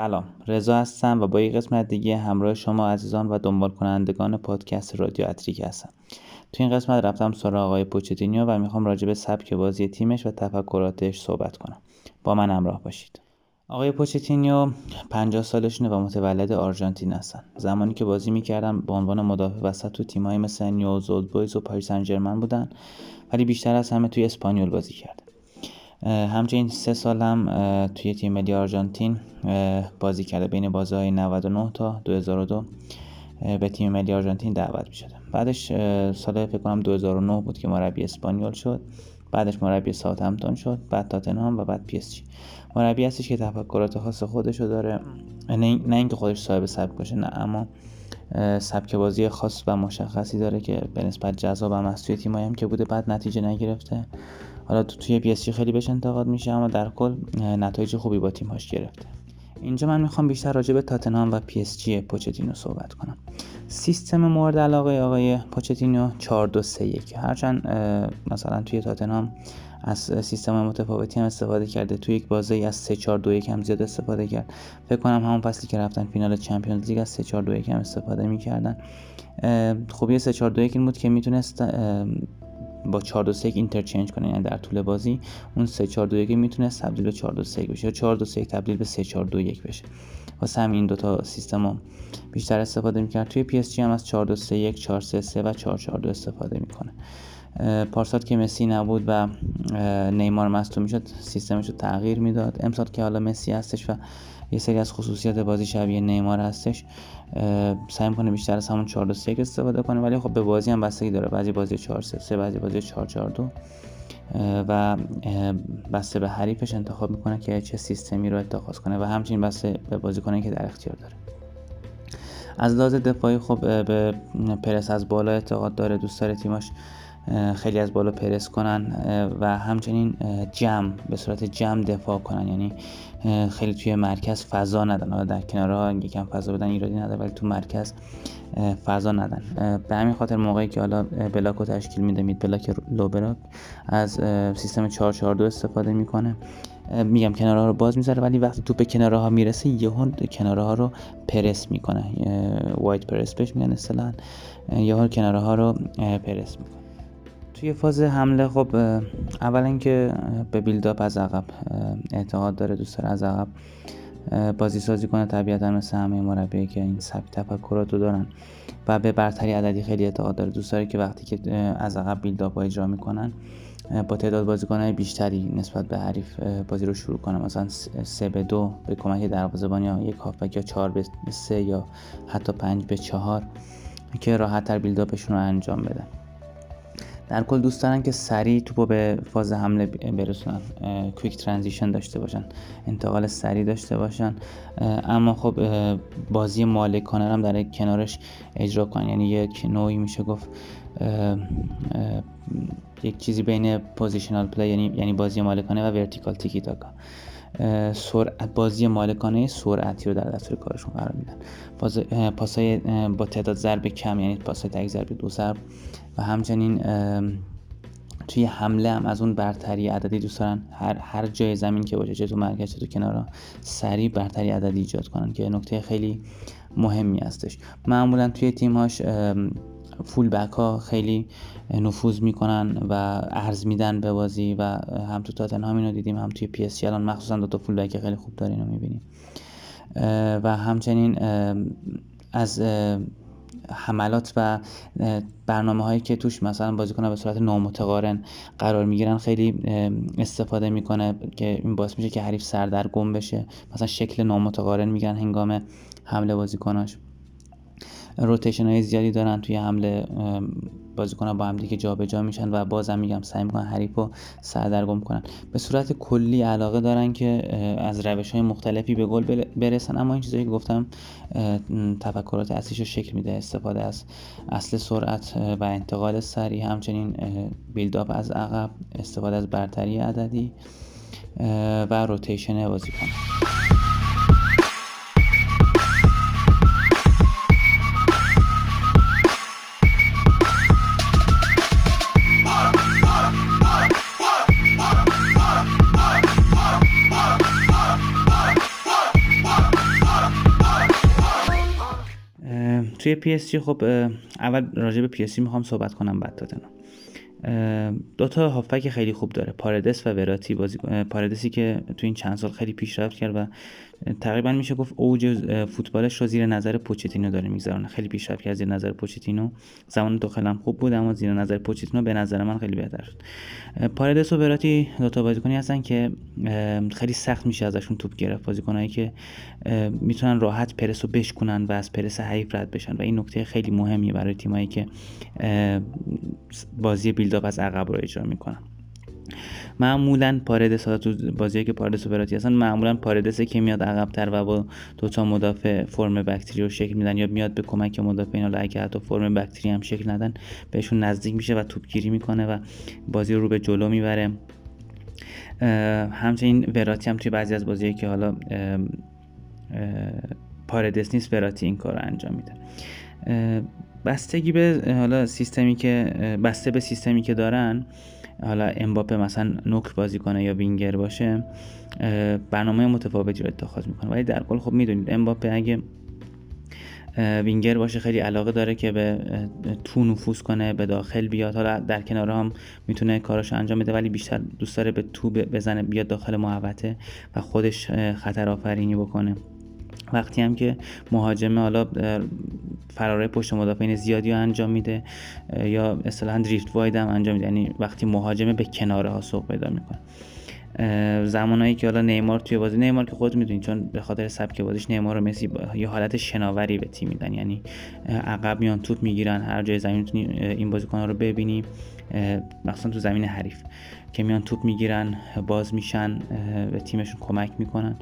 سلام. رضا هستم و با یک قسمت دیگه همراه شما عزیزان و دنبال کنندگان پادکست رادیو اتریک هستم. تو این قسمت رفتم سراغ آقای پوچتینو و می‌خوام راجع به سبک بازی تیمش و تفکراتش صحبت کنم. با من همراه باشید. آقای پوچتینو 50 سالشونه و متولد آرژانتین هستن. زمانی که بازی می‌کردن به عنوان مدافع وسط تو تیمایی مثل نیولز بویز و پاریس سن بودن ولی بیشتر از همه توی اسپانیول بازی کرده همچنین سه سال هم توی تیم ملی آرژانتین بازی کرده. بین بازی های 99 تا 2002 به تیم ملی آرژانتین دعوت می شده بعدش سال فکر کنم 2009 بود که مربی اسپانیول شد. بعدش مربی ساوتهمپتون شد. بعد تاتنهام و بعد پی اس جی. مربی هستش که تفکرات خاص خودشو داره. نه اینکه خودش صاحب سبک باشه نه اما سبک بازی خاص و مشخصی داره که به نسبت جذاب هم از توی تیمایی هم که بوده بعد نتیجه نگرفته. حالا تو توی پی خیلی بهش انتقاد میشه اما در کل نتایج خوبی با تیمهاش گرفته. اینجا من می‌خوام بیشتر راجع به تاتنهام و پی اس جی پوچتینو صحبت کنم. سیستم مورد علاقه آقای پوچتینو 4 2 3 1 هرچند مثلا توی تاتنهام از سیستم متفاوتی هم استفاده کرده توی یک بازی از 3 4 2 1 هم زیاد استفاده کرد. فکر کنم همون فصلی که رفتن فینال Champions League از 3 4 2 1 هم استفاده می‌کردن. خوبی 3 4 2 1 این بود که می‌تونست با 4 2 3 interchange کنه یعنی در طول بازی اون 3 4 2 1 می‌تونه تبدیل به 4 2 3 بشه یا 4 2 3 تبدیل به 3 4 2 1 بشه. واسه همین دو تا سیستم رو بیشتر استفاده می‌کرد. توی پی اس جی هم از 4 2 3 1 4 3 3 و 4 4 2 استفاده می‌کنه. پارسال که مسی نبود و نیمار مصدوم می‌شد سیستمش رو تغییر می‌داد. امسال که حالا مسی هستش و یه سری از خصوصیات بازی شبیه نیمار هستش سعی می‌کنه بیشتر از همون 4 2 استفاده کنه ولی خب به بازی هم بستگی داره. بعضی بازی 4 3 3 بعضی بازی 4 4 2 و بسته به حریفش انتخاب می‌کنه که چه سیستمی رو اتخاذ کنه و همچنین بسته به بازیکنی که در اختیار داره. از لحاظ دفاعی خب به پرس از بالا اعتقاد داره دوست داره تیماش خیلی از بالا پرس کنن و همچنین جمع به صورت جمع دفاع کنن. یعنی خیلی توی مرکز فضا ندن. در کنارها یکم فضا بدن ایرادی نداره ولی تو مرکز فضا ندن. به همین خاطر موقعی که حالا block رو تشکیل میده mid block low block از سیستم 442 استفاده می‌کنه. میگم کنارها رو باز می‌ذاره ولی وقتی تو به کناره ها می‌رسه یهو کناره ها رو پرس می‌کنه. wide press بهش میگن اصطلاحا. یهو کناره ها رو پرس می‌کنه. توی فاز حمله خب اولا که به بیلداپ از عقب اعتقاد داره دوست داره از عقب بازی سازی کنه. طبیعتا مثل همه مربی که این سبک تفکرات رو دارن و به برتری عددی خیلی اعتقاد داره. دوست داره که وقتی که از عقب بیلداپ ها اجرا می‌کنن با تعداد بازیکنهای بیشتری نسبت به حریف بازی رو شروع کنه مثلا سه به دو به کمک دروازه‌بان یا یک هافبک یا چهار به سه یا حتی پنج به چهار که راحت تر بیلداپشون رو انجام بدن. در کل دوست دارن که سریع توپو به فاز حمله برسونن quick transition داشته باشن انتقال سریع داشته باشن اما خب بازی مالکانه هم در کنارش اجرا کنن. یعنی یک نوعی میشه گفت یک چیزی بین positional play یعنی یعنی بازی مالکانه و vertical tiki-taka سرعت بازی مالکانه سرعتی رو در دستور کارشون قرار میدن. پاسای با تعداد ضرب کم یعنی پاسای تک ضرب دو ضرب. و همچنین توی حمله هم از اون برتری عددی دوست دارن. هر, هر جای زمین که باشه چه تو مرکز چه تو کنارا سریع برتری عددی ایجاد کنن که نکته خیلی مهمی هستش. معمولا توی تیمهاش full back ها خیلی نفوذ می‌کنن و عرض میدن به بازی و هم تو تاتنهام اینو دیدیم هم توی پی اس الان مخصوصا دو تا full back خیلی خوب داره اینو می‌بینیم و همچنین از حملات و برنامه هایی که توش مثلا بازیکن به صورت نامتقارن قرار می‌گیرن خیلی استفاده می‌کنه که این باعث میشه که حریف سردرگم بشه. مثلا شکل نامتقارن میگن هنگام حمله بازیکناش. روتیشن های زیادی دارن توی حمله بازیکن‌ها با هم دیگه جابجا میشن و بازم میگم سعی می‌کنن حریف رو سردرگم کنن. به صورت کلی علاقه دارن که از روش های مختلفی به گل برسن. اما این چیزایی که گفتم تفکرات اصلیش رو شکل میده. استفاده از اصل سرعت و انتقال سریع. همچنین بیلداپ از عقب استفاده از برتری عددی و روتیشن بازیکن. توی پی اس خب اول راجع به پی می‌خوام صحبت کنم بعد تاتنهام دو تا هافبک خیلی خوب داره. پاردس و وراتی بازی پاردسی که تو این چند سال خیلی پیشرفت کرد و تقریبا میشه گفت اوج فوتبالش رو زیر نظر پوچتینو داره می‌گذرونه خیلی پیشرفت کرد زیر نظر پوچتینو. زمان توخل هم خوب بود اما زیر نظر پوچتینو به نظر من خیلی بهتر شد. پاردس و وراتی دو تا بازیکنی هستن که خیلی سخت میشه ازشون توپ گرفت. بازیکنایی که می‌تونن راحت پرس رو بشکنن و از پرس حریف رد بشن. و این نکته خیلی مهمیه برای تیمایی که بازی بیلداپ از عقب رو اجرا می‌کنن. معمولا پاردس ها تو بازی که پاردس و براتی هستن معمولا پاردسه که میاد عقبتر و با دو تا مدافع فرم بکتری رو شکل میدن یا میاد به کمک مدافع اینا اگه حتی فرم بکتری هم شکل ندن بهشون نزدیک میشه و توپگیری می‌کنه و بازی رو به جلو می‌بره. همچنین وراتی هم توی بعضی از بازی که حالا پاردس نیست وراتی این کار رو انجام میده. بستگی به حالا سیستمی که بسته به سیستمی که دارن حالا امباپه مثلا نوک بازی کنه یا وینگر باشه برنامه متفاوتی رو اتخاذ می‌کنه. ولی در کل خب می‌دونید امباپه اگه وینگر باشه خیلی علاقه داره که به تو نفوذ کنه به داخل بیاد. حالا در کنار هم می‌تونه کاراشو انجام بده ولی بیشتر دوست داره به تو بزنه بیاد داخل محوطه و خودش خطر آفرینی بکنه. وقتی هم که مهاجمه حالا فراره پشت مدافعین زیادی رو انجام میده یا اصطلاحا دریفت واید هم انجام میده یعنی وقتی مهاجمه به کناره ها سوق پیدا می‌کنه. زمانایی که حالا نیمار توی بازی نیمار که خود می‌دونید چون به خاطر سبک بازیش نیمار و مسی یه حالت شناوری به تیم میدن. یعنی عقب میان توپ می‌گیرن هر جای زمین می‌تونی این بازیکن رو ببینی مخصوصا تو زمین حریف. که میان توپ می‌گیرن باز میشن به تیمشون کمک می‌کنن.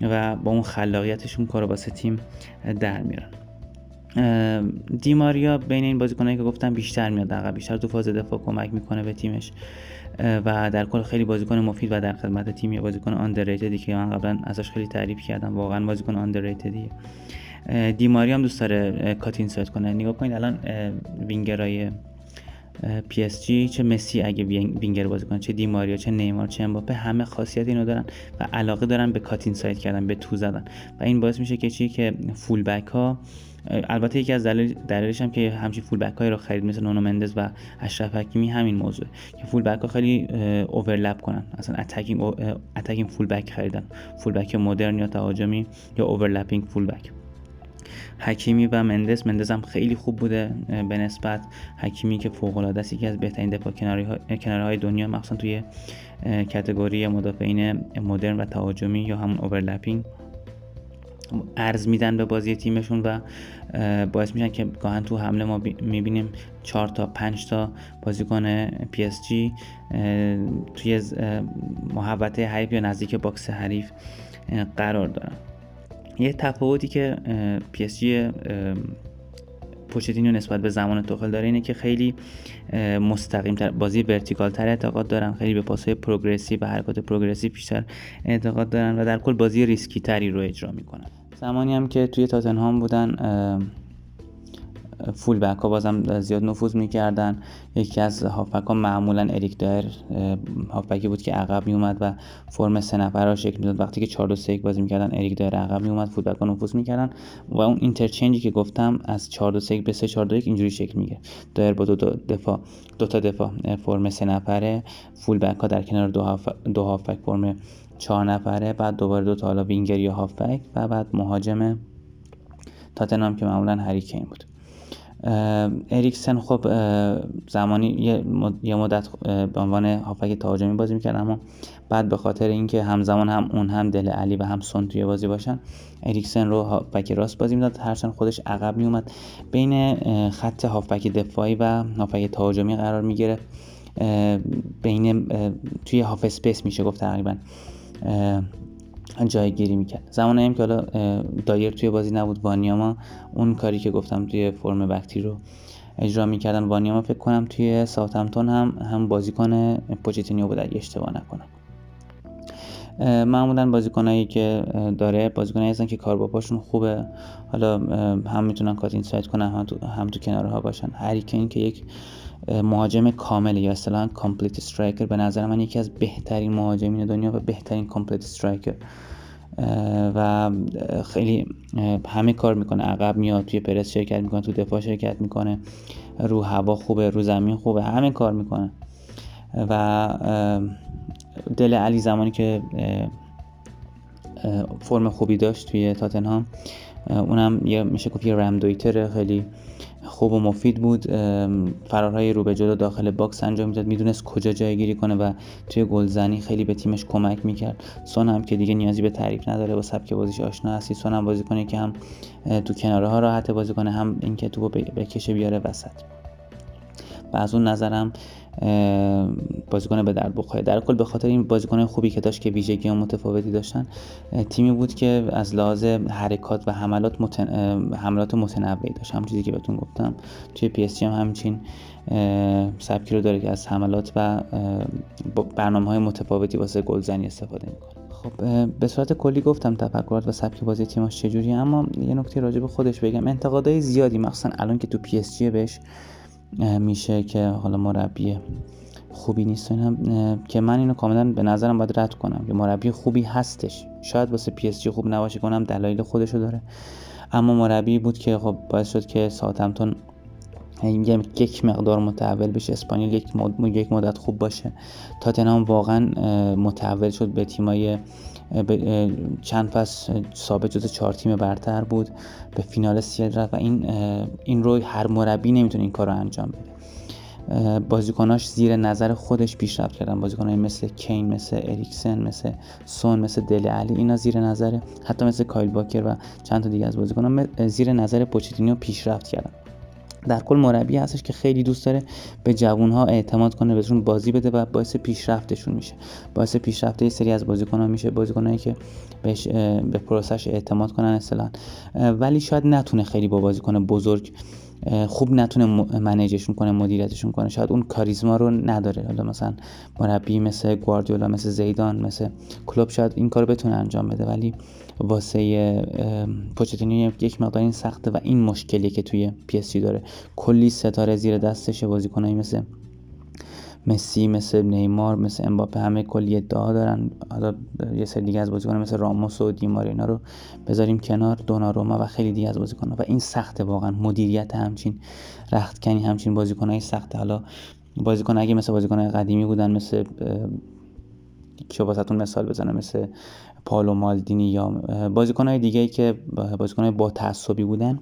و با اون خلاقیتشون کارو واسه تیم در میرن دیماریا بین این بازیکنایی که گفتم بیشتر میاد عقب بیشتر تو فاز دفاع کمک می‌کنه به تیمش. و در کل خیلی بازیکن مفید و در خدمت تیم یه بازیکن آندرریتدی که من قبلا ازش خیلی تعریف کردم واقعا بازیکن آندرریتدیه دیماریا هم دوست داره cut inside کنه. نگاه کنید الان وینگرای پی اس جی چه مسی اگه وینگر بازی کنه چه دیماریا چه نیمار چه امباپه همه خاصیت اینو دارن و علاقه دارن به cut inside کردن به تو زدن. و این باعث میشه که چی؟ که full back ها البته یکی از دلیل دلیلش هم که همچین full back های رو خرید مثل نونو مندز و اشرف حکیمی همین موضوع که full back ها خیلی overlap کنن اصلا attacking attacking full back خریدن. full back مدرن یا تهاجمی یا overlapping full back حکیمی و مندز. مندز هم خیلی خوب بوده به نسبت حکیمی که فوق العاده است یکی از بهترین دفاع کناری های دنیا مخصوصا توی category مدافعین مدرن و تهاجمی یا همون overlapping عرض میدن به بازی تیمشون و باعث میشن که گاهن تو حمله ما می‌بینیم 4 تا 5 تا بازیکن پی اس جی توی محوطه حریف یا نزدیک box حریف قرار دارن. یه تفاوتی که پی اس جی پوچتینو نسبت به زمان توخل داره اینه که خیلی مستقیم تر بازی vertical تر اعتقاد دارن خیلی به پاسهای progressive و حرکات progressive بیشتر اعتقاد دارن و در کل بازی ریسکی تری رو اجرا می‌کنن. زمانی هم که توی تاتنهام بودن full back ها بازم زیاد نفوذ می‌کردن. یکی از هافبک ها معمولا اریک دایر هافبکی بود که عقب میومد و فرم سه نفر را شکل می‌داد. وقتی که 4 2 3 بازی می‌کردن اریک دایر عقب میومد full back ها نفوذ می‌کردن و اون interchange ی که گفتم از 4 2 3 به 3 4 2 1 اینجوری شکل می‌گیره. دایر با دو, دو دفاع دو تا دفاع فرم سه نفره. full back ها در کنار دو هاف دو هافبک فرم چهار نفره. بعد دوباره دو تا حالا وینگر یا هافبک و بعد مهاجم تاتنهام که معمولا هری کین بود. اریکسن خب زمانی یه مدت به عنوان هافبک تهاجمی بازی می‌کرد اما بعد به خاطر اینکه همزمان هم اون هم دله علی و هم سون توی بازی باشن اریکسن رو هافبک راست بازی می‌داد. هرچند خودش عقب میومد بین خط هافبک دفاعی و هافبک تهاجمی قرار می‌گیره. بین توی half space میشه گفت تقریبا. جایگیری می‌کرد. زمانی هم که حالا دایر توی بازی نبود وانیاما اون کاری که گفتم توی فرم back three رو اجرا می‌کردن. وانیاما فکر کنم توی ساوثهمپتون هم هم بازیکن پوچتینیو بود اگه اشتباه نکنم. معمولا بازیکنایی که داره بازیکنایی هستن که کار با پاشون خوبه. حالا هم می‌تونن cut inside کنن هم تو, هم تو کنارها باشن. هری کین یک مهاجم کامل یا اصطلاحا complete striker به نظر من یکی از بهترین مهاجمین دنیا و بهترین complete striker و خیلی همه کار می‌کنه. عقب میاد توی پرس شرکت می‌کنه تو دفاع شرکت می‌کنه. رو هوا خوبه رو زمین خوبه همه کار می‌کنه. و دله علی زمانی که فرم خوبی داشت توی تاتنهام اونم یه میشه گفت یه Raumdeuter خیلی خوب و مفید بود. فرارهای رو به جلو داخل box انجام می‌داد. می‌دونست کجا جایگیری کنه و توی گلزنی خیلی به تیمش کمک می‌کرد. سون هم که دیگه نیازی به تعریف نداره با سبک بازیش آشنا هستی. سون هم بازیکنیه که هم تو کناره ها راحت بازی کنه هم اینکه تو بکشه بیاره وسط. و از اون نظرم بازیکن به درد بخوره. در کل به خاطر این بازیکن خوبی که داشت که ویژگی ها متفاوتی داشتن تیمی بود که از لحاظ حرکات و حملات متن... حملات متنوعی داشت. هم چیزی که بهتون گفتم توی پی اس هم همچین سبکی رو داره که از حملات و برنامه های متفاوتی واسه گلزنی استفاده می‌کنه. خب به صورت کلی گفتم تفکرات و سبک بازی تیماش چجوری اما یه نکته راجع به خودش بگم. انتقادهای زیادی مخصوصا الان که تو پی اس بهش میشه که حالا مربی خوبی نیست هم که من اینو کاملا به نظرم باید رد کنم که مربی خوبی هستش. شاید واسه پی اس جی خوب نباشه کنم دلایل خودشو داره. اما مربی بود که خب باعث شد که ساعتمتون یک مقدار متحول بشه. اسپانیول یک, یک مدت خوب باشه. تاتنهام واقعا متحول شد به تیمای چند فصل ثابت جز چهار تیم برتر بود. به فینال سیل رفت و این این رو هر مربی نمی‌تونه این کار انجام بده. بازیکناش زیر نظر خودش پیشرفت کردن. بازیکنای مثل کین مثل اریکسن مثل سون مثل دل علی اینا زیر نظر حتی مثل کایل باکر و چند تا دیگه از بازیکنان زیر نظر پوچتینیو پیشرفت کردن. در کل مربی هستش که خیلی دوست داره به جوانها اعتماد کنه بهشون بازی بده و باعث پیشرفتشون میشه. باعث پیشرفت یه سری از بازیکن‌ها میشه بازیکنایی که بهش به پروسش اعتماد کنن اصلا. ولی شاید نتونه خیلی با بازیکن بزرگ خوب نتونه منیجشون کنه مدیریتشون کنه. شاید اون کاریزما رو نداره. حالا مثلا مربی مثل گواردیولا مثل زیدان مثل کلوب شاید این کار بتونه انجام بده. ولی واسه پوچتینو یک مقدار این سخته و این مشکلی که توی پی داره. کلی ستاره زیر دستش بازیکنایی مثل مسی مثل نیمار مثل امباپه همه کلی ادعا دارن. حالا یه سری دیگه از بازیکن مثل راموس و دیمار اینا رو بذاریم کنار دوناروما و خیلی دیگه از بازیکن و این سخته واقعا. مدیریت همچین رختکنی همچین بازیکنای سخته. حالا بازیکن اگه مثل بازیکن قدیمی بودن مثل چه واسهتون مثال بزنم مثل پائولو مالدینی یا بازیکنهای دیگه که بازیکنهای با تعصبی بودن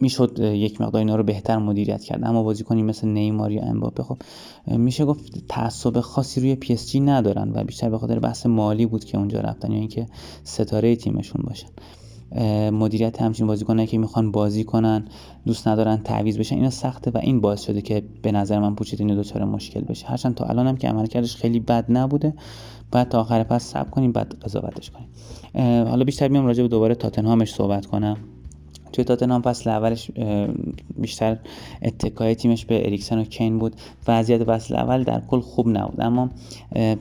می‌شد یک مقدار اینا رو بهتر مدیریت کرد. اما بازیکنی مثل نیمار یا امباپه خب میشه گفت تعصب خاصی روی پی اس جی ندارن و بیشتر به خاطر بحث مالی بود که اونجا رفتن یا اینکه ستاره تیمشون باشن. مدیریت همچین بازیکنایی که می‌خوان بازی کنن دوست ندارن تعویض بشن اینا سخته و این باعث شده که به نظر من پوچتینو دوچار مشکل بشه. هرچند تا الان هم که عملکردش خیلی بد نبوده. بعد تا آخر پس صبر کنیم بعد قضاوتش کنیم. حالا بیشتر میام راجع به دوباره تاتنهامش صحبت کنم. توی تاتنهام فصل اولش بیشتر اتکای تیمش به اریکسن و کین بود. وضعیت فصل اول در کل خوب نبود. اما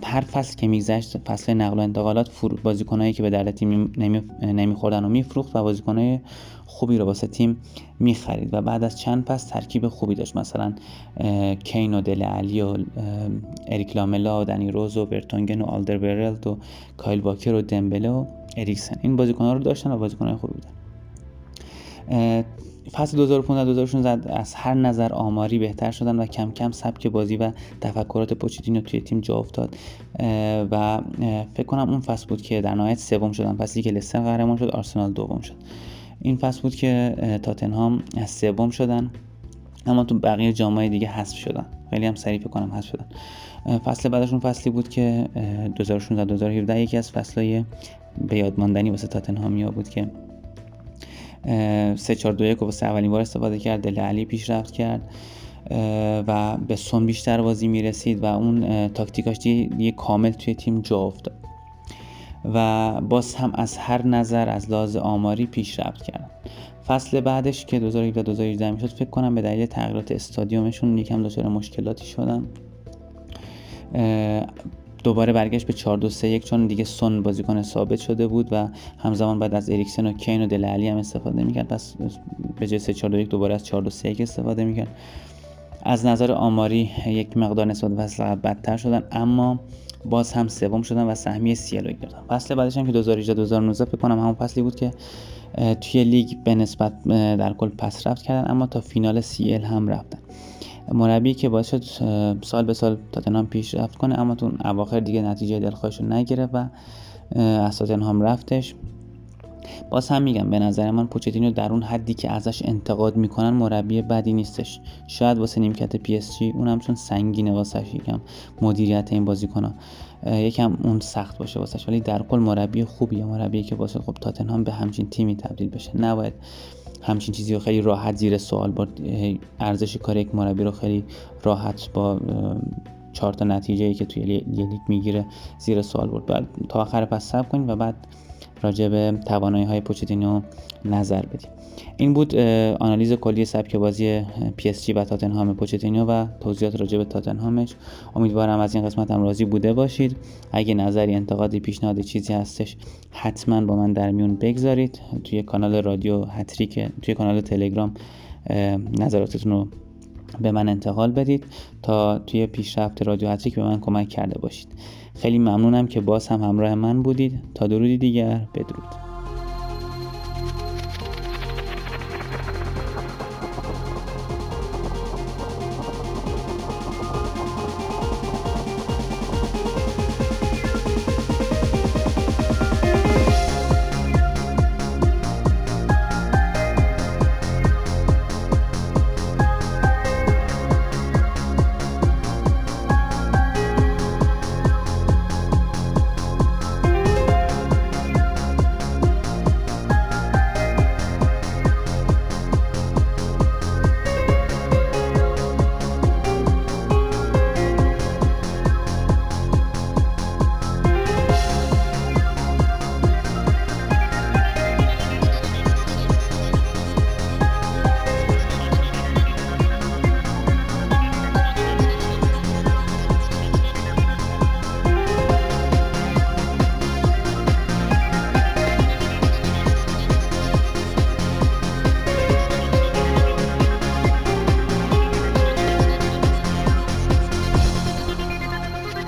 هر فصل که میگذشت فصل نقل و انتقالات بازیکنایی که به درد تیم نمیخوردن و میفروخت و بازیکنای خوبی رو واسه تیم می‌خرید. و بعد از چند فصل ترکیب خوبی داشت. مثلا کین و دل علی و اریک لاملا و دنی روز و برتونگن و آلدر و کایل واکر و دمبله و اریکسن. این بازیکن‌ها رو داشتن و بازیکن‌های خوبی بودن. فصل 2015 2016 از هر نظر آماری بهتر شدن و کم کم سبک بازی و تفکرات پوچتینو توی تیم جا افتاد. و فکر کنم اون فصل بود که در نهایت سوم شدن فصلی که لستر قهرمان شد آرسنال دوم شد. این فصل بود که تاتنهام از سوم شدن اما تو بقیه جامعه دیگه حذف شدن. خیلی هم سریع کنم حذف شدن. فصل بعدشون فصلی بود که 2016 2017 یکی از فصلهای به یاد ماندنی واسه تاتنهامیا بود که 3 4 2 1 واسه اولین بار استفاده کرد دل علی پیشرفت کرد و به سون بیشتر بازی می‌رسید و اون تاکتیکاش دیگه کامل توی تیم جا افتاد. و باز هم از هر نظر از لحاظ آماری پیشرفت کردن فصل بعدش که 2017 2018 می‌شد فکر کنم به دلیل تغییرات استادیومشون یکم دچار مشکلاتی شدن دوباره برگشت به 4 2 3 1 چون دیگه سون بازیکن ثابت شده بود و همزمان بعد از اریکسن و کین و دل علی هم استفاده می‌کرد. پس به جای 3 4 2 1 دوباره از 4 2 3 1 استفاده می‌کرد. از نظر آماری یک مقدار نسبت به فصل قبل بدتر شدن اما باز هم سوم شدن و سهمیه سی رو گرفتن فصل بعدش هم که 2018 2019 فکر کنم همون فصلی بود که توی لیگ به نسبت در کل پس رفت کردن اما تا فینال سی هم رفتن. مربی که باعث شد سال به سال تاتنهام پیشرفت کنه اما تو اواخر دیگه نتیجه دلخواهش رو نگرفت و از تاتنهام رفتش. باز هم میگم به نظر من پوچتینو در اون حدی که ازش انتقاد می‌کنن مربی بدی نیستش. شاید واسه نیمکت پی اس جی اونم چون سنگینه واسش یکم مدیریت این بازیکن‌ها یکم اون سخت باشه واسش. ولی در کل مربی خوبیه مربی که واسه خب تاتنهام به همچین تیمی تبدیل بشه. نباید همچین چیزی رو خیلی راحت زیر سوال برد ارزش کار یک مربی رو خیلی راحت با چهار تا نتیجه ای که توی لیگ می‌گیره زیر سوال برد. بعد تا آخر پس صبر کنید و بعد راجع به توانایی های پوچتینو نظر بدیم. این بود آنالیز کلی سبک بازی پی اس جی و تاتنهام پوچتینو و توضیحات راجع به تاتنهامش. امیدوارم از این قسمت هم راضی بوده باشید. اگه نظری انتقادی پیشنهاد چیزی هستش حتما با من در میون بگذارید. توی کانال رادیو هتریک توی کانال تلگرام نظراتتون رو به من انتقال بدید تا توی پیشرفت رادیو هتریک به من کمک کرده باشید. خیلی ممنونم که باز هم همراه من بودید. تا درودی دیگر بدرود.